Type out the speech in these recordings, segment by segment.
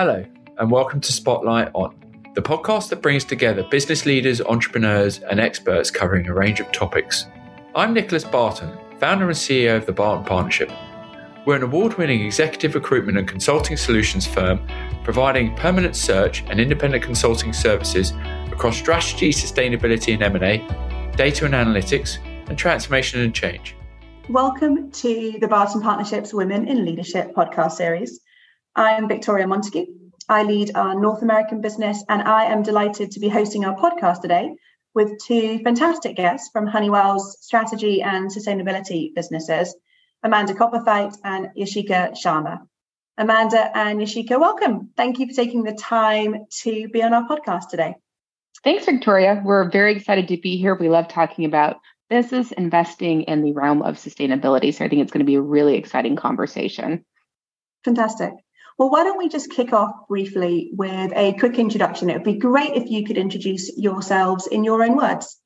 Hello, and welcome to Spotlight On, the podcast that brings together business leaders, entrepreneurs, and experts covering a range of topics. I'm Nicholas Barton, founder and CEO of the Barton Partnership. We're an award winning executive recruitment and consulting solutions firm providing permanent search and independent consulting services across strategy, sustainability and M&A, data and analytics, and transformation and change. Welcome to the Barton Partnerships Women in Leadership podcast series. I'm Victoria Montague. I lead our North American business, and I am delighted to be hosting our podcast today with two fantastic guests from Honeywell's strategy and sustainability businesses, Amanda Copperthite and Yashika Sharma. Amanda and Yashika, welcome. Thank you for taking the time to be on our podcast today. Thanks, Victoria. We're very excited to be here. We love talking about business investing in the realm of sustainability. So I think it's going to be a really exciting conversation. Fantastic. Well, why don't we just kick off briefly with a quick introduction? It would be great if you could introduce yourselves in your own words.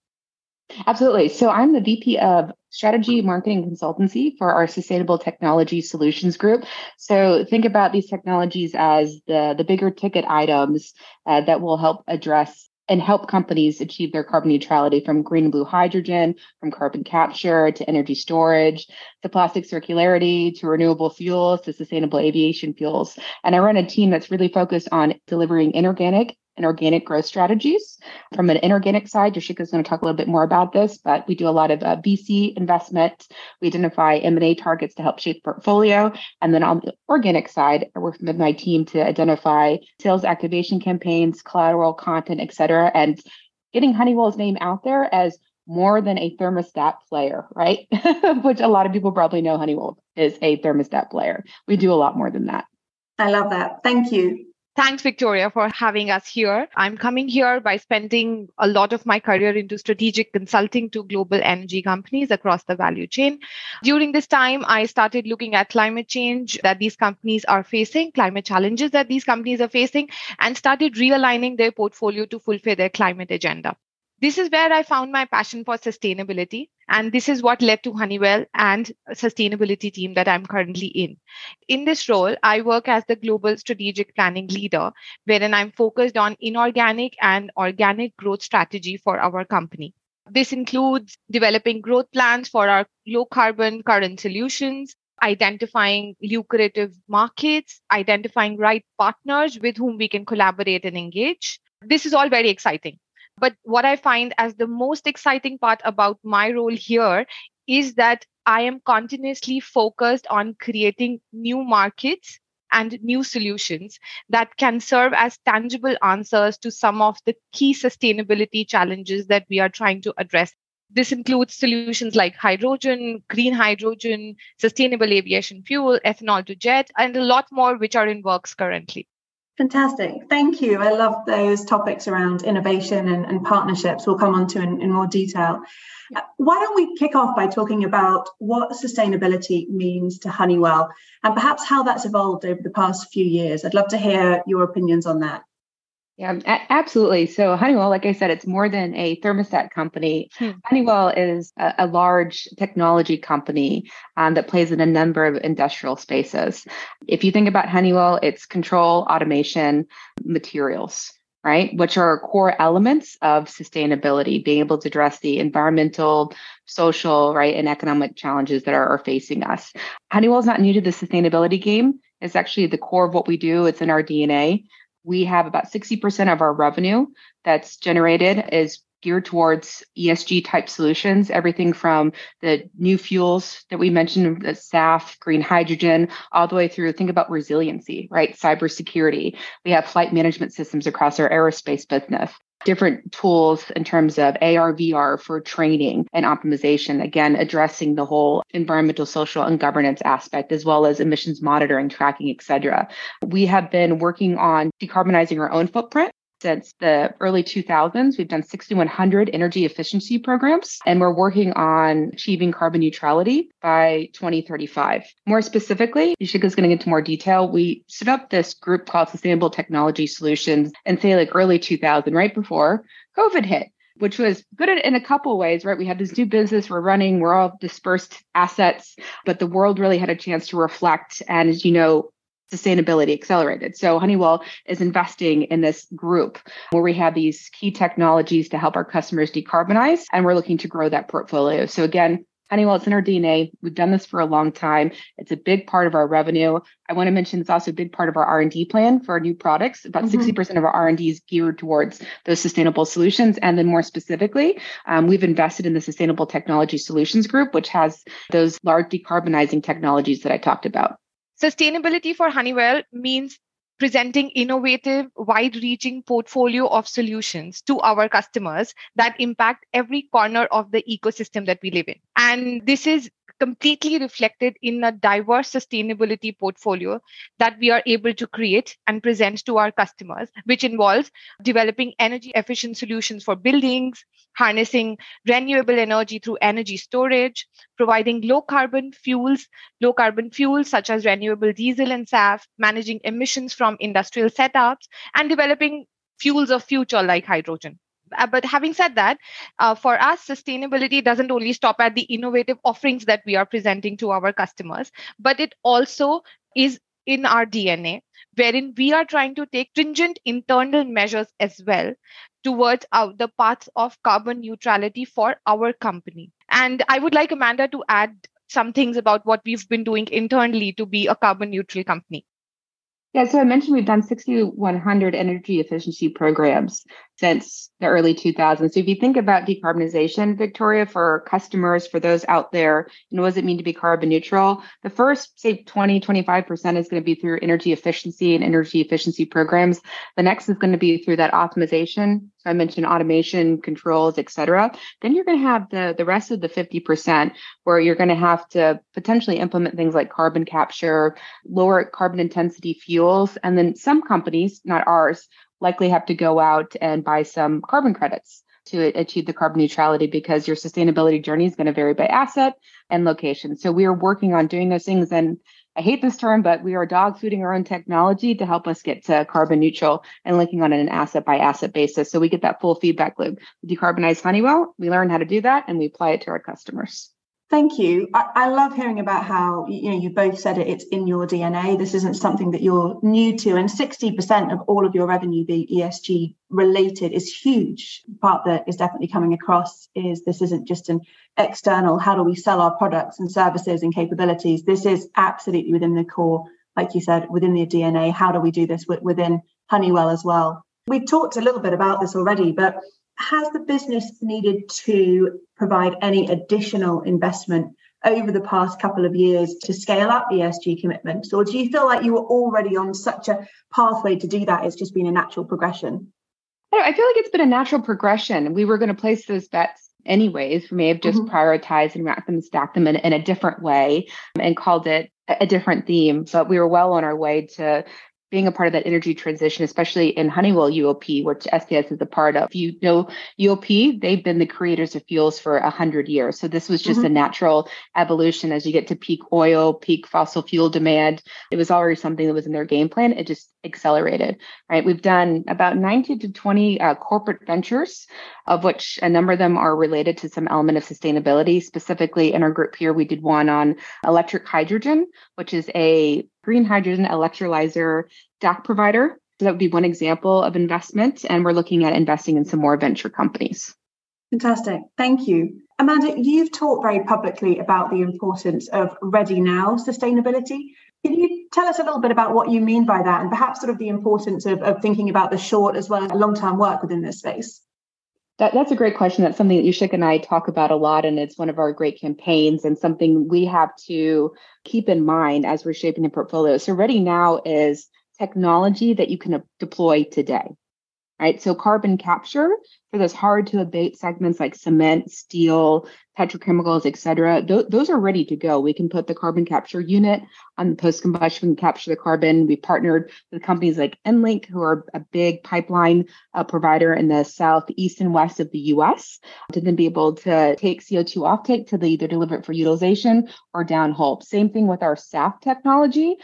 Absolutely. So I'm the VP of Strategy Marketing Consultancy for our Sustainable Technology Solutions Group. So think about these technologies as the, the bigger ticket items uh, that will help address and help companies achieve their carbon neutrality from green and blue hydrogen, from carbon capture to energy storage, to plastic circularity, to renewable fuels, to sustainable aviation fuels. And I run a team that's really focused on delivering inorganic and organic growth strategies. From an inorganic side, Yashika is going to talk a little bit more about this, but we do a lot of uh, VC investment. We identify M&A targets to help shape portfolio. And then on the organic side, I work with my team to identify sales activation campaigns, collateral content, et cetera, and getting Honeywell's name out there as more than a thermostat player, right? Which a lot of people probably know Honeywell is a thermostat player. We do a lot more than that. I love that. Thank you. Thanks, Victoria, for having us here. I'm coming here by spending a lot of my career into strategic consulting to global energy companies across the value chain. During this time, I started looking at climate change that these companies are facing, climate challenges that these companies are facing, and started realigning their portfolio to fulfill their climate agenda. This is where I found my passion for sustainability. And this is what led to Honeywell and sustainability team that I'm currently in. In this role, I work as the global strategic planning leader, wherein I'm focused on inorganic and organic growth strategy for our company. This includes developing growth plans for our low carbon current solutions, identifying lucrative markets, identifying right partners with whom we can collaborate and engage. This is all very exciting. But what I find as the most exciting part about my role here is that I am continuously focused on creating new markets and new solutions that can serve as tangible answers to some of the key sustainability challenges that we are trying to address. This includes solutions like hydrogen, green hydrogen, sustainable aviation fuel, ethanol to jet, and a lot more which are in works currently. Fantastic. Thank you. I love those topics around innovation and, and partnerships we'll come on to in, in more detail. Uh, why don't we kick off by talking about what sustainability means to Honeywell and perhaps how that's evolved over the past few years? I'd love to hear your opinions on that. Yeah, absolutely. So Honeywell, like I said, it's more than a thermostat company. Hmm. Honeywell is a, a, large technology company um, that plays in a number of industrial spaces. If you think about Honeywell, it's control, automation, materials right? Which are core elements of sustainability, being able to address the environmental, social, right, and economic challenges that are, are facing us. Honeywell is not new to the sustainability game. It's actually the core of what we do. It's in our DNA we have about 60% of our revenue that's generated is geared towards ESG type solutions, everything from the new fuels that we mentioned, the SAF, green hydrogen, all the way through think about resiliency, right? Cybersecurity. We have flight management systems across our aerospace business different tools in terms of AR, VR for training and optimization, again, addressing the whole environmental, social, and governance aspect, as well as emissions monitoring, tracking, et cetera. We have been working on decarbonizing our own footprint since the early 2000s. We've done 6,100 energy efficiency programs, and we're working on achieving carbon neutrality by 2035. More specifically, Yashika is going to get into more detail. We set up this group called Sustainable Technology Solutions and say like early 2000, right before COVID hit which was good in a couple ways, right? We had this new business we're running, we're all dispersed assets, but the world really had a chance to reflect. And as you know, sustainability accelerated. So Honeywell is investing in this group where we have these key technologies to help our customers decarbonize, and we're looking to grow that portfolio. So again, Honeywell, it's in our DNA. We've done this for a long time. It's a big part of our revenue. I want to mention it's also a big part of our R&D plan for our new products. About mm-hmm. 60% of our R&D is geared towards those sustainable solutions. And then more specifically, um, we've invested in the Sustainable Technology Solutions Group, which has those large decarbonizing technologies that I talked about. Sustainability for Honeywell means presenting innovative, wide reaching portfolio of solutions to our customers that impact every corner of the ecosystem that we live in. And this is completely reflected in a diverse sustainability portfolio that we are able to create and present to our customers, which involves developing energy efficient solutions for buildings, harnessing renewable energy through energy storage, providing low carbon fuels, low carbon fuels such as renewable diesel and SAF, managing emissions from industrial setups, and developing fuels of future like hydrogen. Uh, but having said that, uh, for us, sustainability doesn't only stop at the innovative offerings that we are presenting to our customers, but it also is in our DNA, wherein we are trying to take stringent internal measures as well towards uh, the path of carbon neutrality for our company. And I would like Amanda to add some things about what we've been doing internally to be a carbon neutral company. Yeah, so I mentioned we've done 6,100 energy efficiency programs since the early 2000s. So if you think about decarbonization, Victoria, for customers, for those out there, you know, what does it mean to be carbon neutral? The first, say, 20, 25% is going to be through energy efficiency and energy efficiency programs. The next is going to be through that optimization. So I mentioned automation, controls, et cetera. Then you're going to have the, the rest of the 50% where you're going to have to potentially implement things like carbon capture, lower carbon intensity fuels. And then some companies, not ours, likely have to go out and buy some carbon credits to achieve the carbon neutrality because your sustainability journey is going to vary by asset and location. So we are working on doing those things. And I hate this term, but we are dog fooding our own technology to help us get to carbon neutral and linking on an asset by asset basis. So we get that full feedback loop. Decarbonize Honeywell, we learn how to do that and we apply it to our customers. Thank you. I, I, love hearing about how you know you both said it. It's in your DNA. This isn't something that you're new to, and sixty percent of all of your revenue being ESG related is huge. Part that is definitely coming across is this isn't just an external. How do we sell our products and services and capabilities? This is absolutely within the core, like you said, within the DNA. How do we do this within Honeywell as well? We've talked a little bit about this already, but has the business needed to provide any additional investment over the past couple of years to scale up ESG commitments? Or do you feel like you were already on such a pathway to do that? It's just been a natural progression? I feel like it's been a natural progression. We were going to place those bets anyways. We may have just mm-hmm. prioritized and racked them stacked them in, in a different way and called it a different theme, but we were well on our way to being a part of that energy transition, especially in Honeywell UOP, which STS is a part of. You know, UOP, they've been the creators of fuels for a hundred years. So this was just mm-hmm. a natural evolution as you get to peak oil, peak fossil fuel demand. It was already something that was in their game plan. It just accelerated, right? We've done about 90 to 20 uh, corporate ventures, of which a number of them are related to some element of sustainability. Specifically in our group here, we did one on electric hydrogen, which is a green hydrogen electrolyzer DAC provider. So that would be one example of investment. And we're looking at investing in some more venture companies. Fantastic. Thank you. Amanda, you've talked very publicly about the importance of ready now sustainability. Can you tell us a little bit about what you mean by that and perhaps sort of the importance of, of thinking about the short as well as long term work within this space? That, that's a great question. That's something that Yushik and I talk about a lot, and it's one of our great campaigns and something we have to keep in mind as we're shaping the portfolio. So, Ready Now is technology that you can uh, deploy today right? So carbon capture for those hard to abate segments like cement, steel, petrochemicals, et cetera, th- those are ready to go. We can put the carbon capture unit on the post combustion capture the carbon. We partnered with companies like EnLink, who are a big pipeline uh, provider in the south, east, and west of the US, to then be able to take CO2 offtake to the, either deliver it for utilization or downhole. Same thing with our SAF technology.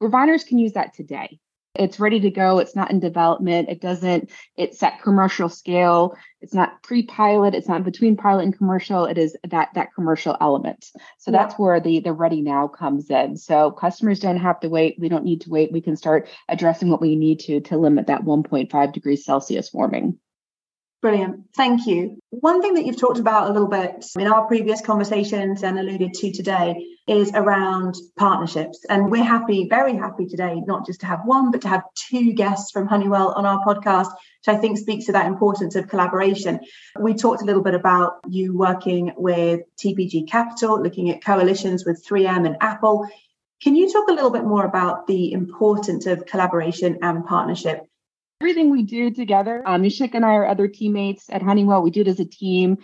Refiners can use that today It's ready to go. It's not in development. It doesn't, it's at commercial scale. It's not pre-pilot. It's not between pilot and commercial. It is that that commercial element. So yeah. that's where the the ready now comes in. So customers don't have to wait. We don't need to wait. We can start addressing what we need to to limit that 1.5 degrees Celsius warming. Brilliant. Thank you. One thing that you've talked about a little bit in our previous conversations and alluded to today is around partnerships. And we're happy, very happy today, not just to have one, but to have two guests from Honeywell on our podcast, which I think speaks to that importance of collaboration. We talked a little bit about you working with TPG Capital, looking at coalitions with 3M and Apple. Can you talk a little bit more about the importance of collaboration and partnership everything we do together. Um, Nishik and I are other teammates at Honeywell. We do it as a team.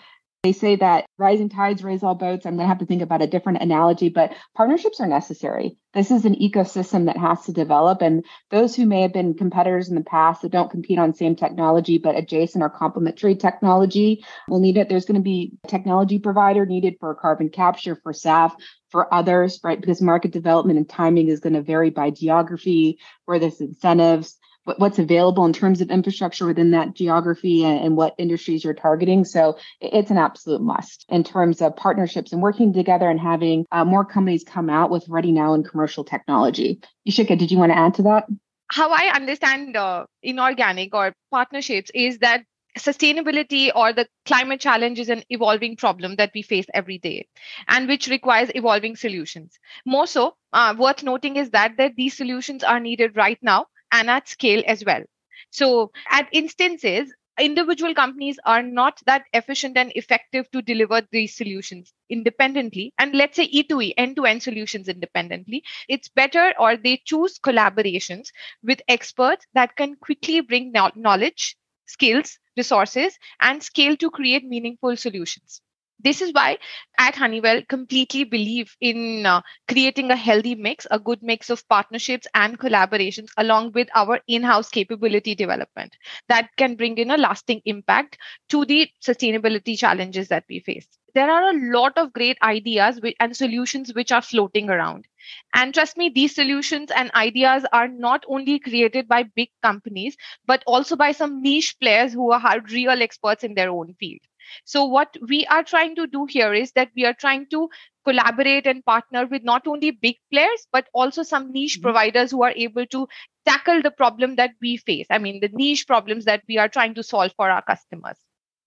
They say that rising tides raise all boats. I'm going to have to think about a different analogy, but partnerships are necessary. This is an ecosystem that has to develop. And those who may have been competitors in the past that don't compete on same technology, but adjacent or complementary technology will need it. There's going to be technology provider needed for carbon capture, for SAF, for others, right? Because market development and timing is going to vary by geography, where there's incentives what's available in terms of infrastructure within that geography and, what industries you're targeting. So it's an absolute must in terms of partnerships and working together and having uh, more companies come out with ready now and commercial technology. Yashika, did you want to add to that? How I understand uh, inorganic or partnerships is that sustainability or the climate challenge is an evolving problem that we face every day and which requires evolving solutions more so uh, worth noting is that, that these solutions are needed right now and at scale as well. So, at instances, individual companies are not that efficient and effective to deliver these solutions independently. And let's say e2e end-to-end solutions independently. It's better or they choose collaborations with experts that can quickly bring knowledge skills resources and scale to create meaningful solutions this is why at honeywell completely believe in uh, creating a healthy mix a good mix of partnerships and collaborations along with our in-house capability development that can bring in a lasting impact to the sustainability challenges that we face. There are a lot of great ideas and solutions which are floating around. And trust me these solutions and ideas are not only created by big companies but also by some niche players who are real experts in their own field so, what we are trying to do here is that we are trying to collaborate and partner with not only big players, but also some niche mm-hmm. providers who are able to tackle the problem that we face. I mean, the niche problems that we are trying to solve for our customers.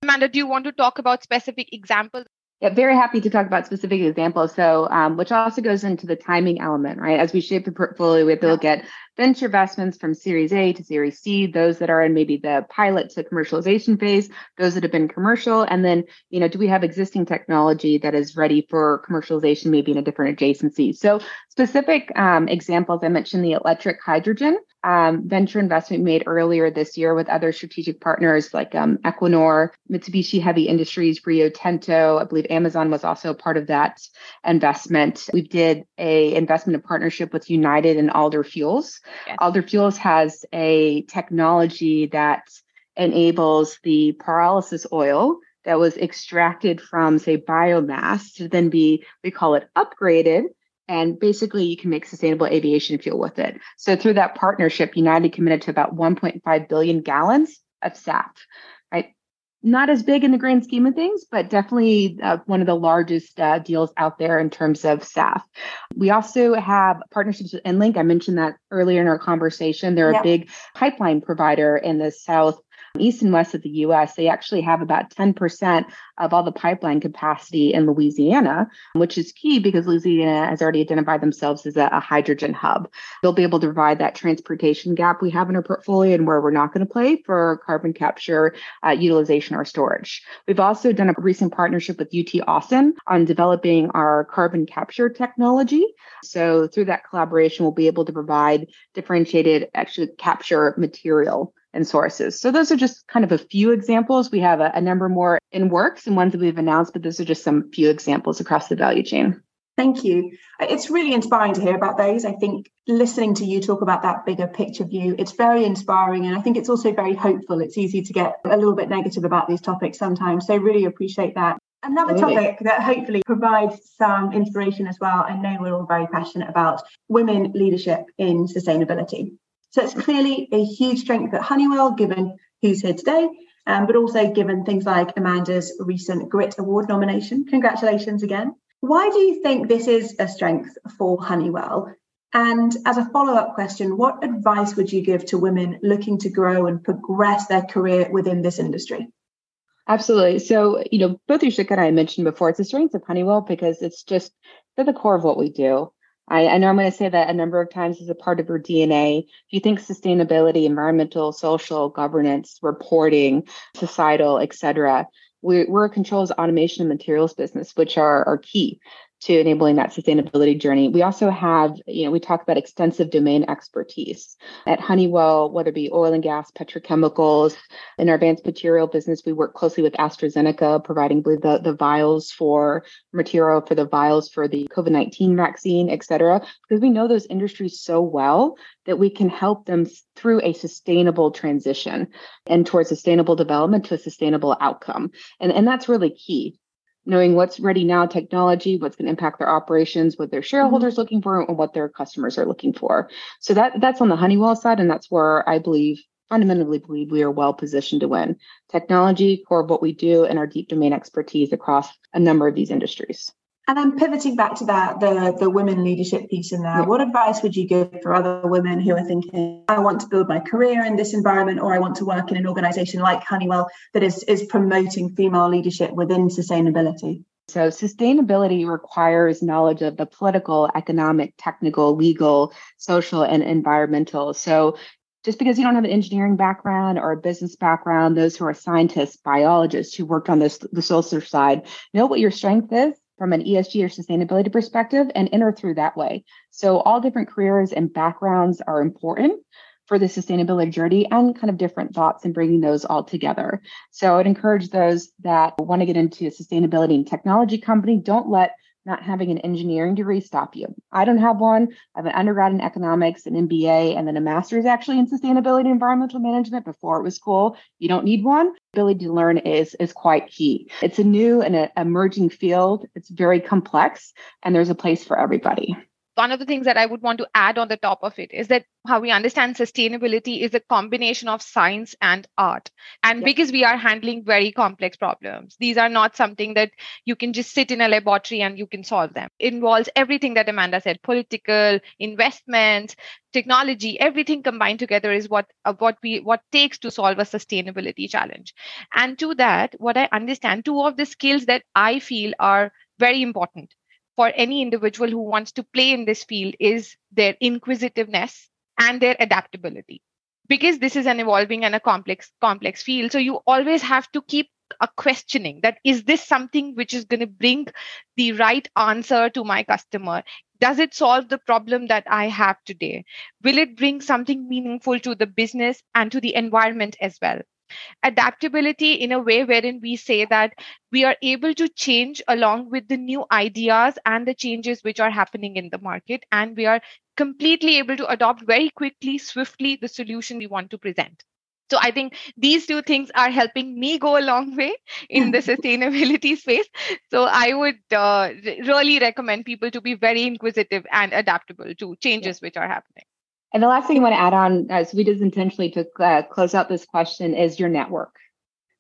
Amanda, do you want to talk about specific examples? Yeah, very happy to talk about specific examples. So, um, which also goes into the timing element, right? As we shape the portfolio, we have to look at venture investments from Series A to Series C, those that are in maybe the pilot to commercialization phase, those that have been commercial, and then you know, do we have existing technology that is ready for commercialization, maybe in a different adjacency? So specific um, examples, I mentioned the electric hydrogen um, venture investment made earlier this year with other strategic partners like um, Equinor, Mitsubishi Heavy Industries, Rio Tinto. I believe Amazon was also part of that investment. We did a investment in partnership with United and Alder Fuels. Yes. Alder Fuels has a technology that enables the pyrolysis oil that was extracted from, say, biomass to then be, we call it upgraded. And basically, you can make sustainable aviation fuel with it. So, through that partnership, United committed to about 1.5 billion gallons of SAF, right? not as big in the grand scheme of things, but definitely uh, one of the largest uh, deals out there in terms of SAF. We also have partnerships with EnLink. I mentioned that earlier in our conversation. They're a big pipeline provider in the South east and west of the US, they actually have about 10% of all the pipeline capacity in Louisiana, which is key because Louisiana has already identified themselves as a, a hydrogen hub. They'll be able to provide that transportation gap we have in our portfolio and where we're not going to play for carbon capture, uh, utilization, or storage. We've also done a recent partnership with UT Austin on developing our carbon capture technology. So through that collaboration, we'll be able to provide differentiated actually capture material and sources. So those are just kind of a few examples. We have a, a number more in works and ones that we've announced, but those are just some few examples across the value chain. Thank you. Uh, it's really inspiring to hear about those. I think listening to you talk about that bigger picture view, it's very inspiring. And I think it's also very hopeful. It's easy to get a little bit negative about these topics sometimes. So, really appreciate that. Another topic that hopefully provides some inspiration as well. I know we're all very passionate about women leadership in sustainability. So it's clearly a huge strength at Honeywell, given who's here today, um, but also given things like Amanda's recent Grit Award nomination. Congratulations again. Why do you think this is a strength for Honeywell? And as a follow up question, what advice would you give to women looking to grow and progress their career within this industry? Absolutely. So, you know, both Yashika and I mentioned before, it's a strength of Honeywell because it's just at the core of what we do. I, I know I'm going to say that a number of times as a part of your DNA. If you think sustainability, environmental, social, governance, reporting, societal, et cetera, we're, we're a controls automation and materials business, which are, are key to enabling that sustainability journey. We also have, you know, we talk about extensive domain expertise at Honeywell, whether it be oil and gas, petrochemicals. In our advanced material business, we work closely with AstraZeneca, providing the, the vials for material for the vials for the COVID 19 vaccine, et cetera, because we know those industries so well that we can help them through a sustainable transition and towards sustainable development to a sustainable outcome. And, and that's really key knowing what's ready now technology, what's going to impact their operations, what their shareholders mm-hmm. looking for, and what their customers are looking for. So that that's on the Honeywell side, and that's where I believe fundamentally believe we are well positioned to win. Technology, core of what we do, and our deep domain expertise across a number of these industries. And then pivoting back to that, the the women leadership piece in there, yeah. what advice would you give for other women who are thinking, I want to build my career in this environment, or I want to work in an organization like Honeywell that is is promoting female leadership within sustainability? So, sustainability requires knowledge of the political, economic, technical, legal, social, and environmental. So, just because you don't have an engineering background or a business background, those who are scientists, biologists who worked on this the social side know what your strength is from an ESG or sustainability perspective and enter through that way. So all different careers and backgrounds are important for the sustainability journey and kind of different thoughts and bringing those all together. So I'd encourage those that want to get into a sustainability and technology company, don't let not having an engineering degree stop you. I don't have one. I have an undergrad in economics, an MBA, and then a master's actually in sustainability and environmental management before it was cool. You don't need one. Ability to learn is is quite key. It's a new and a emerging field. It's very complex, and there's a place for everybody one of the things that I would want to add on the top of it is that how we understand sustainability is a combination of science and art. And yeah. because we are handling very complex problems, these are not something that you can just sit in a laboratory and you can solve them. It involves everything that Amanda said political, investments, technology, everything combined together is what uh, what we what takes to solve a sustainability challenge. And to that, what I understand, two of the skills that I feel are very important for any individual who wants to play in this field is their inquisitiveness and their adaptability. Because this is an evolving and a complex complex field so you always have to keep a questioning that is this something which is going to bring the right answer to my customer? Does it solve the problem that i have today? Will it bring something meaningful to the business and to the environment as well adaptability in a way wherein we say that we are able to change along with the new ideas and the changes which are happening in the market and we are completely able to adopt very quickly swiftly the solution we want to present. So i think these two things are helping me go a long way in the sustainability space. So i would uh, really recommend people to be very inquisitive and adaptable to changes yeah. which are happening and the last thing I want to add on, as we just intentionally to uh, close out this question, is your network.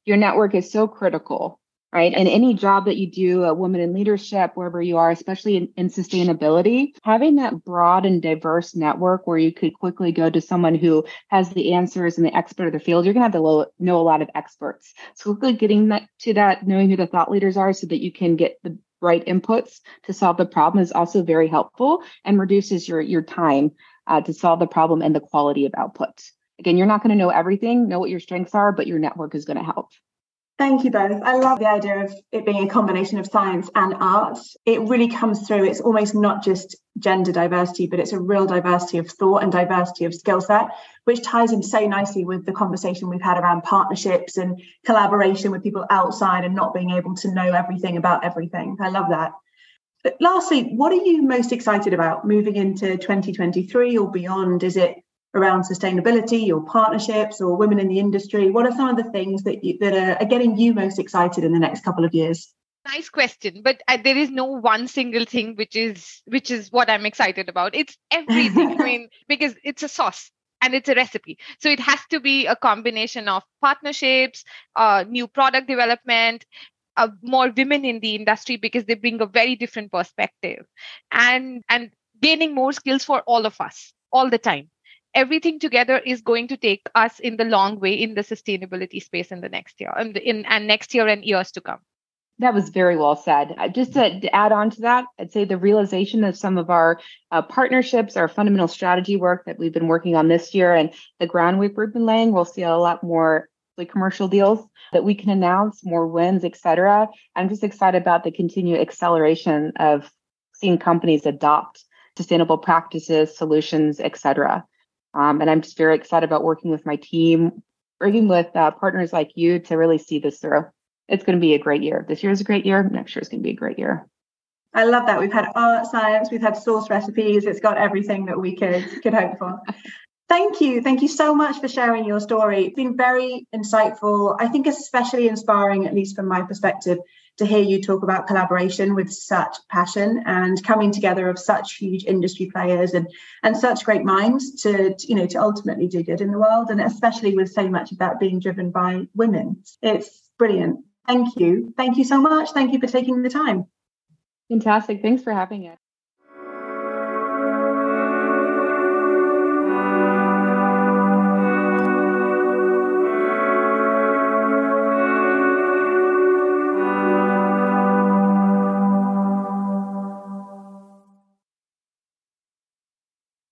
Your network is so critical, right? And any job that you do, a woman in leadership, wherever you are, especially in, in sustainability, having that broad and diverse network where you could quickly go to someone who has the answers and the expert of the field, you're going to have to know a lot of experts. So quickly getting that to that, knowing who the thought leaders are so that you can get the right inputs to solve the problem is also very helpful and reduces your your time uh, to solve the problem and the quality of output. Again, you're not going to know everything, know what your strengths are, but your network is going to help. Thank you both. I love the idea of it being a combination of science and art. It really comes through. It's almost not just gender diversity, but it's a real diversity of thought and diversity of skill set, which ties in so nicely with the conversation we've had around partnerships and collaboration with people outside and not being able to know everything about everything. I love that. But lastly, what are you most excited about moving into 2023 or beyond? Is it around sustainability or partnerships or women in the industry? What are some of the things that you, that are, are getting you most excited in the next couple of years? Nice question, but uh, there is no one single thing which is which is what I'm excited about. It's everything. I mean, because it's a sauce and it's a recipe so it has to be a combination of partnerships uh, new product development more women in the industry because they bring a very different perspective and and gaining more skills for all of us all the time everything together is going to take us in the long way in the sustainability space in the next year and in and next year and years to come that was very well said. Uh, just to add on to that, I'd say the realization of some of our uh, partnerships, our fundamental strategy work that we've been working on this year, and the groundwork we've been laying, we'll see a lot more commercial deals that we can announce, more wins, et cetera. I'm just excited about the continued acceleration of seeing companies adopt sustainable practices, solutions, et cetera. Um, and I'm just very excited about working with my team, working with uh, partners like you to really see this through it's going to be a great year. This year is a great year. Next year is going to be a great year. I love that. We've had art, science, we've had source recipes. It's got everything that we could could hope for. Thank you. Thank you so much for sharing your story. It's been very insightful. I think especially inspiring, at least from my perspective, to hear you talk about collaboration with such passion and coming together of such huge industry players and and such great minds to, to you know to ultimately do good in the world and especially with so much of that being driven by women. It's brilliant. Thank you. Thank you so much. Thank you for taking the time. Fantastic. Thanks for having us.